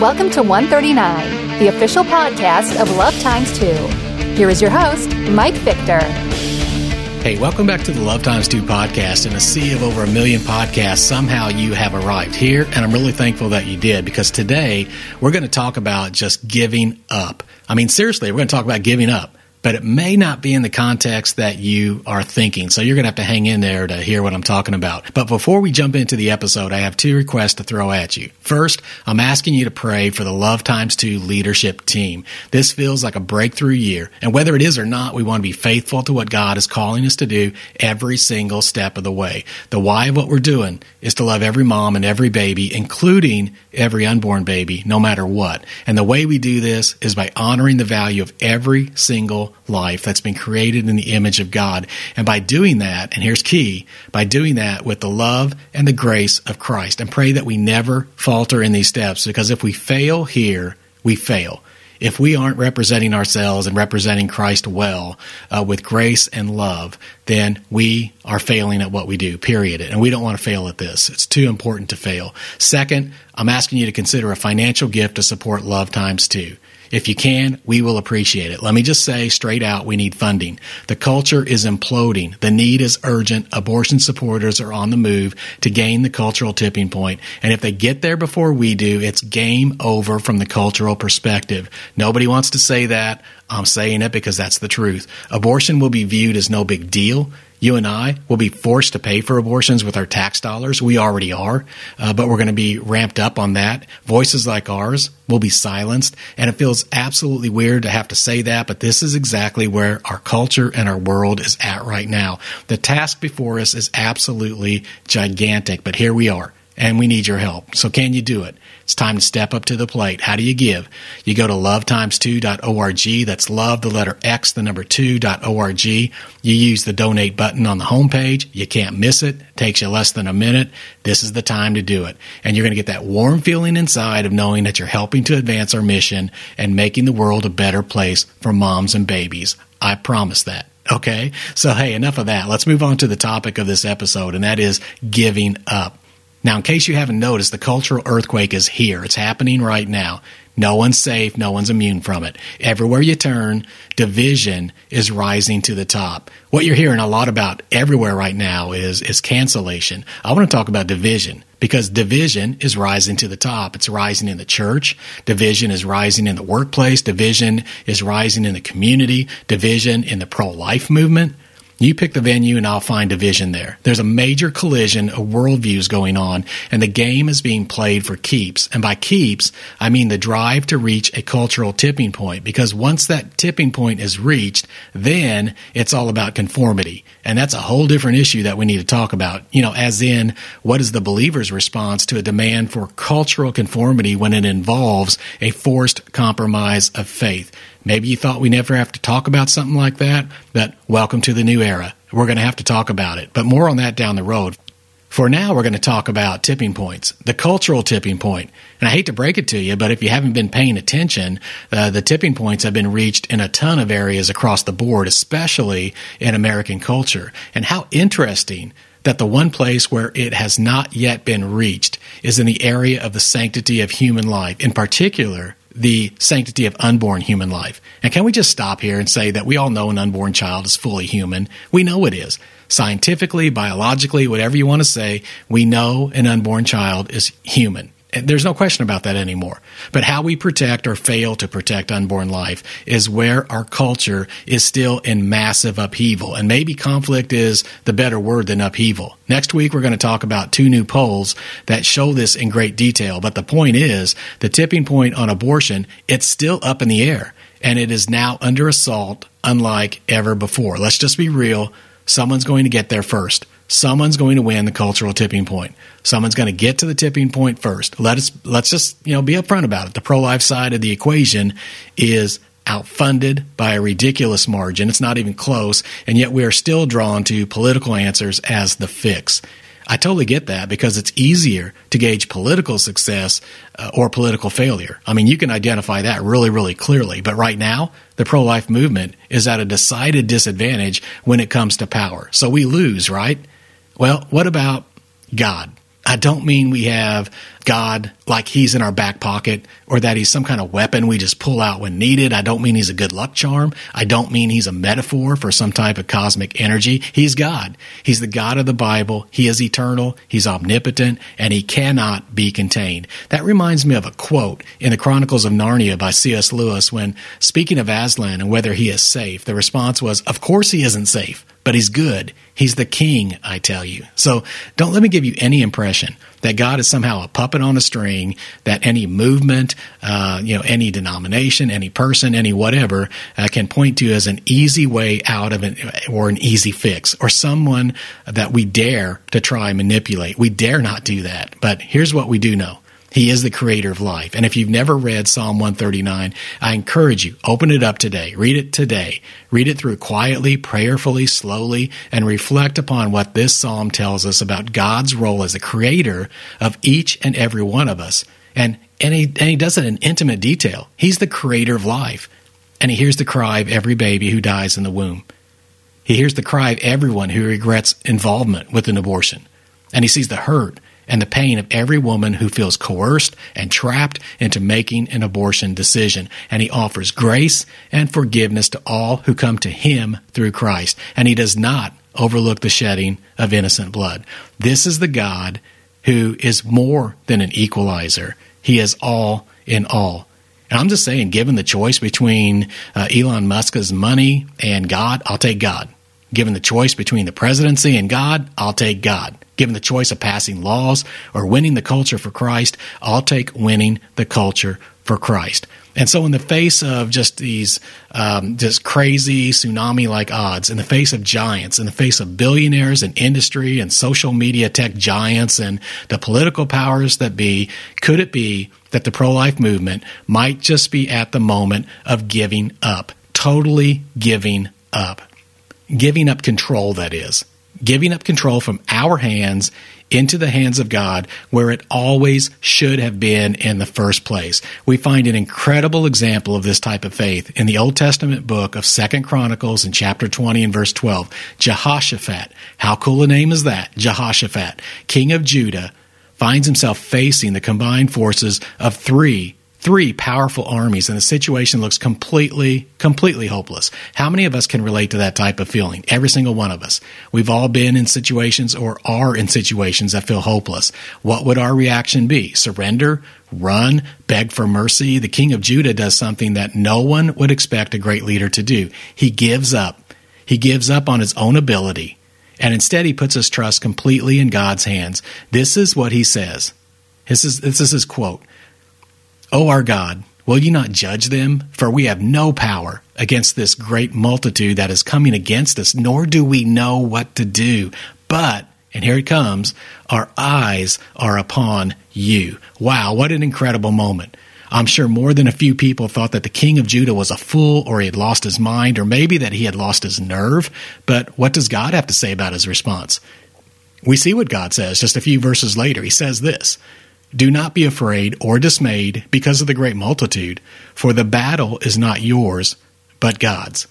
Welcome to 139, the official podcast of Love Times 2. Here is your host, Mike Victor. Hey, welcome back to the Love Times 2 podcast. In a sea of over a million podcasts, somehow you have arrived here, and I'm really thankful that you did because today we're going to talk about just giving up. I mean, seriously, we're going to talk about giving up but it may not be in the context that you are thinking. So you're going to have to hang in there to hear what I'm talking about. But before we jump into the episode, I have two requests to throw at you. First, I'm asking you to pray for the Love Times 2 leadership team. This feels like a breakthrough year. And whether it is or not, we want to be faithful to what God is calling us to do every single step of the way. The why of what we're doing is to love every mom and every baby, including every unborn baby, no matter what. And the way we do this is by honoring the value of every single life that's been created in the image of God. And by doing that, and here's key, by doing that with the love and the grace of Christ, and pray that we never falter in these steps, because if we fail here, we fail. If we aren't representing ourselves and representing Christ well uh, with grace and love, then we are failing at what we do, period. And we don't want to fail at this. It's too important to fail. Second, I'm asking you to consider a financial gift to support Love Times 2. If you can, we will appreciate it. Let me just say straight out, we need funding. The culture is imploding. The need is urgent. Abortion supporters are on the move to gain the cultural tipping point. And if they get there before we do, it's game over from the cultural perspective. Nobody wants to say that. I'm saying it because that's the truth. Abortion will be viewed as no big deal. You and I will be forced to pay for abortions with our tax dollars. We already are, uh, but we're going to be ramped up on that. Voices like ours will be silenced. And it feels absolutely weird to have to say that, but this is exactly where our culture and our world is at right now. The task before us is absolutely gigantic, but here we are and we need your help. So can you do it? It's time to step up to the plate. How do you give? You go to lovetimes2.org. That's love, the letter X, the number 2.org. You use the donate button on the homepage. You can't miss it. it. Takes you less than a minute. This is the time to do it. And you're going to get that warm feeling inside of knowing that you're helping to advance our mission and making the world a better place for moms and babies. I promise that. Okay. So, hey, enough of that. Let's move on to the topic of this episode, and that is giving up. Now, in case you haven't noticed, the cultural earthquake is here. It's happening right now. No one's safe. No one's immune from it. Everywhere you turn, division is rising to the top. What you're hearing a lot about everywhere right now is, is cancellation. I want to talk about division because division is rising to the top. It's rising in the church. Division is rising in the workplace. Division is rising in the community. Division in the pro-life movement. You pick the venue and I'll find a division there. There's a major collision of worldviews going on and the game is being played for keeps. And by keeps, I mean the drive to reach a cultural tipping point because once that tipping point is reached, then it's all about conformity. And that's a whole different issue that we need to talk about. You know, as in what is the believer's response to a demand for cultural conformity when it involves a forced compromise of faith? Maybe you thought we never have to talk about something like that, but welcome to the new era. We're going to have to talk about it, but more on that down the road. For now, we're going to talk about tipping points, the cultural tipping point. And I hate to break it to you, but if you haven't been paying attention, uh, the tipping points have been reached in a ton of areas across the board, especially in American culture. And how interesting that the one place where it has not yet been reached is in the area of the sanctity of human life, in particular, the sanctity of unborn human life. And can we just stop here and say that we all know an unborn child is fully human? We know it is. Scientifically, biologically, whatever you want to say, we know an unborn child is human. There's no question about that anymore. But how we protect or fail to protect unborn life is where our culture is still in massive upheaval. And maybe conflict is the better word than upheaval. Next week, we're going to talk about two new polls that show this in great detail. But the point is the tipping point on abortion, it's still up in the air and it is now under assault unlike ever before. Let's just be real. Someone's going to get there first. Someone's going to win the cultural tipping point. Someone's going to get to the tipping point first. Let us let's just you know be upfront about it. The pro life side of the equation is outfunded by a ridiculous margin. It's not even close, and yet we are still drawn to political answers as the fix. I totally get that because it's easier to gauge political success uh, or political failure. I mean, you can identify that really, really clearly. But right now, the pro life movement is at a decided disadvantage when it comes to power. So we lose, right? Well, what about God? I don't mean we have God like he's in our back pocket or that he's some kind of weapon we just pull out when needed. I don't mean he's a good luck charm. I don't mean he's a metaphor for some type of cosmic energy. He's God. He's the God of the Bible. He is eternal. He's omnipotent and he cannot be contained. That reminds me of a quote in the Chronicles of Narnia by C.S. Lewis when speaking of Aslan and whether he is safe. The response was, of course he isn't safe but he's good. He's the king, I tell you. So don't let me give you any impression that God is somehow a puppet on a string, that any movement, uh, you know, any denomination, any person, any whatever uh, can point to as an easy way out of it or an easy fix or someone that we dare to try and manipulate. We dare not do that. But here's what we do know. He is the creator of life. And if you've never read Psalm 139, I encourage you, open it up today. Read it today. Read it through quietly, prayerfully, slowly, and reflect upon what this psalm tells us about God's role as the creator of each and every one of us. And, and, he, and he does it in intimate detail. He's the creator of life. And he hears the cry of every baby who dies in the womb. He hears the cry of everyone who regrets involvement with an abortion. And he sees the hurt and the pain of every woman who feels coerced and trapped into making an abortion decision. And he offers grace and forgiveness to all who come to him through Christ. And he does not overlook the shedding of innocent blood. This is the God who is more than an equalizer. He is all in all. And I'm just saying, given the choice between uh, Elon Musk's money and God, I'll take God. Given the choice between the presidency and God, I'll take God. Given the choice of passing laws or winning the culture for Christ, I'll take winning the culture for Christ. And so, in the face of just these um, just crazy tsunami like odds, in the face of giants, in the face of billionaires and industry and social media tech giants and the political powers that be, could it be that the pro life movement might just be at the moment of giving up, totally giving up? Giving up control, that is giving up control from our hands into the hands of God where it always should have been in the first place. We find an incredible example of this type of faith in the Old Testament book of Second Chronicles in chapter 20 and verse 12. Jehoshaphat. How cool a name is that? Jehoshaphat, king of Judah, finds himself facing the combined forces of three three powerful armies and the situation looks completely, completely hopeless. How many of us can relate to that type of feeling? Every single one of us. We've all been in situations or are in situations that feel hopeless. What would our reaction be? Surrender? Run? Beg for mercy? The king of Judah does something that no one would expect a great leader to do. He gives up. He gives up on his own ability. And instead, he puts his trust completely in God's hands. This is what he says. This is, this is his quote. O our God, will you not judge them? For we have no power against this great multitude that is coming against us, nor do we know what to do. But, and here it comes, our eyes are upon you. Wow, what an incredible moment. I'm sure more than a few people thought that the king of Judah was a fool or he had lost his mind or maybe that he had lost his nerve. But what does God have to say about his response? We see what God says just a few verses later. He says this do not be afraid or dismayed because of the great multitude, for the battle is not yours, but God's.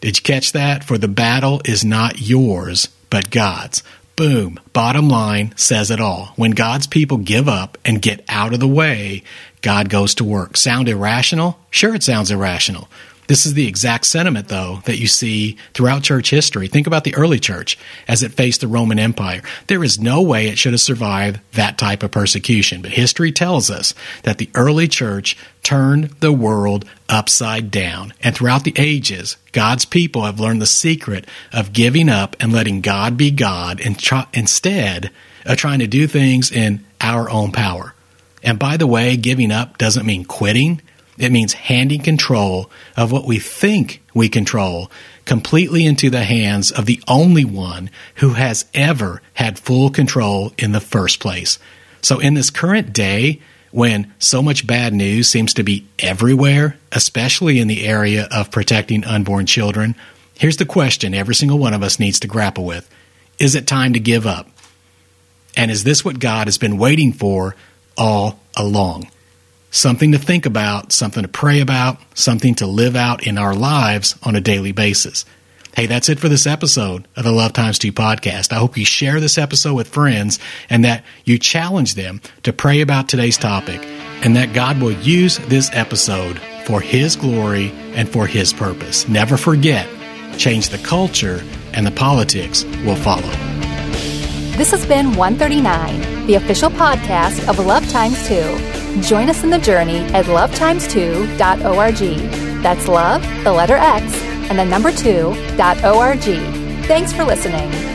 Did you catch that? For the battle is not yours, but God's. Boom. Bottom line says it all. When God's people give up and get out of the way, God goes to work. Sound irrational? Sure, it sounds irrational. This is the exact sentiment, though, that you see throughout church history. Think about the early church as it faced the Roman Empire. There is no way it should have survived that type of persecution. But history tells us that the early church turned the world upside down. And throughout the ages, God's people have learned the secret of giving up and letting God be God and instead of trying to do things in our own power. And by the way, giving up doesn't mean quitting. It means handing control of what we think we control completely into the hands of the only one who has ever had full control in the first place. So, in this current day, when so much bad news seems to be everywhere, especially in the area of protecting unborn children, here's the question every single one of us needs to grapple with Is it time to give up? And is this what God has been waiting for all along? Something to think about, something to pray about, something to live out in our lives on a daily basis. Hey, that's it for this episode of the Love Times 2 podcast. I hope you share this episode with friends and that you challenge them to pray about today's topic and that God will use this episode for His glory and for His purpose. Never forget, change the culture and the politics will follow. This has been 139, the official podcast of Love Times 2. Join us in the journey at lovetimes2.org. That's love, the letter X, and the number 2.org. Thanks for listening.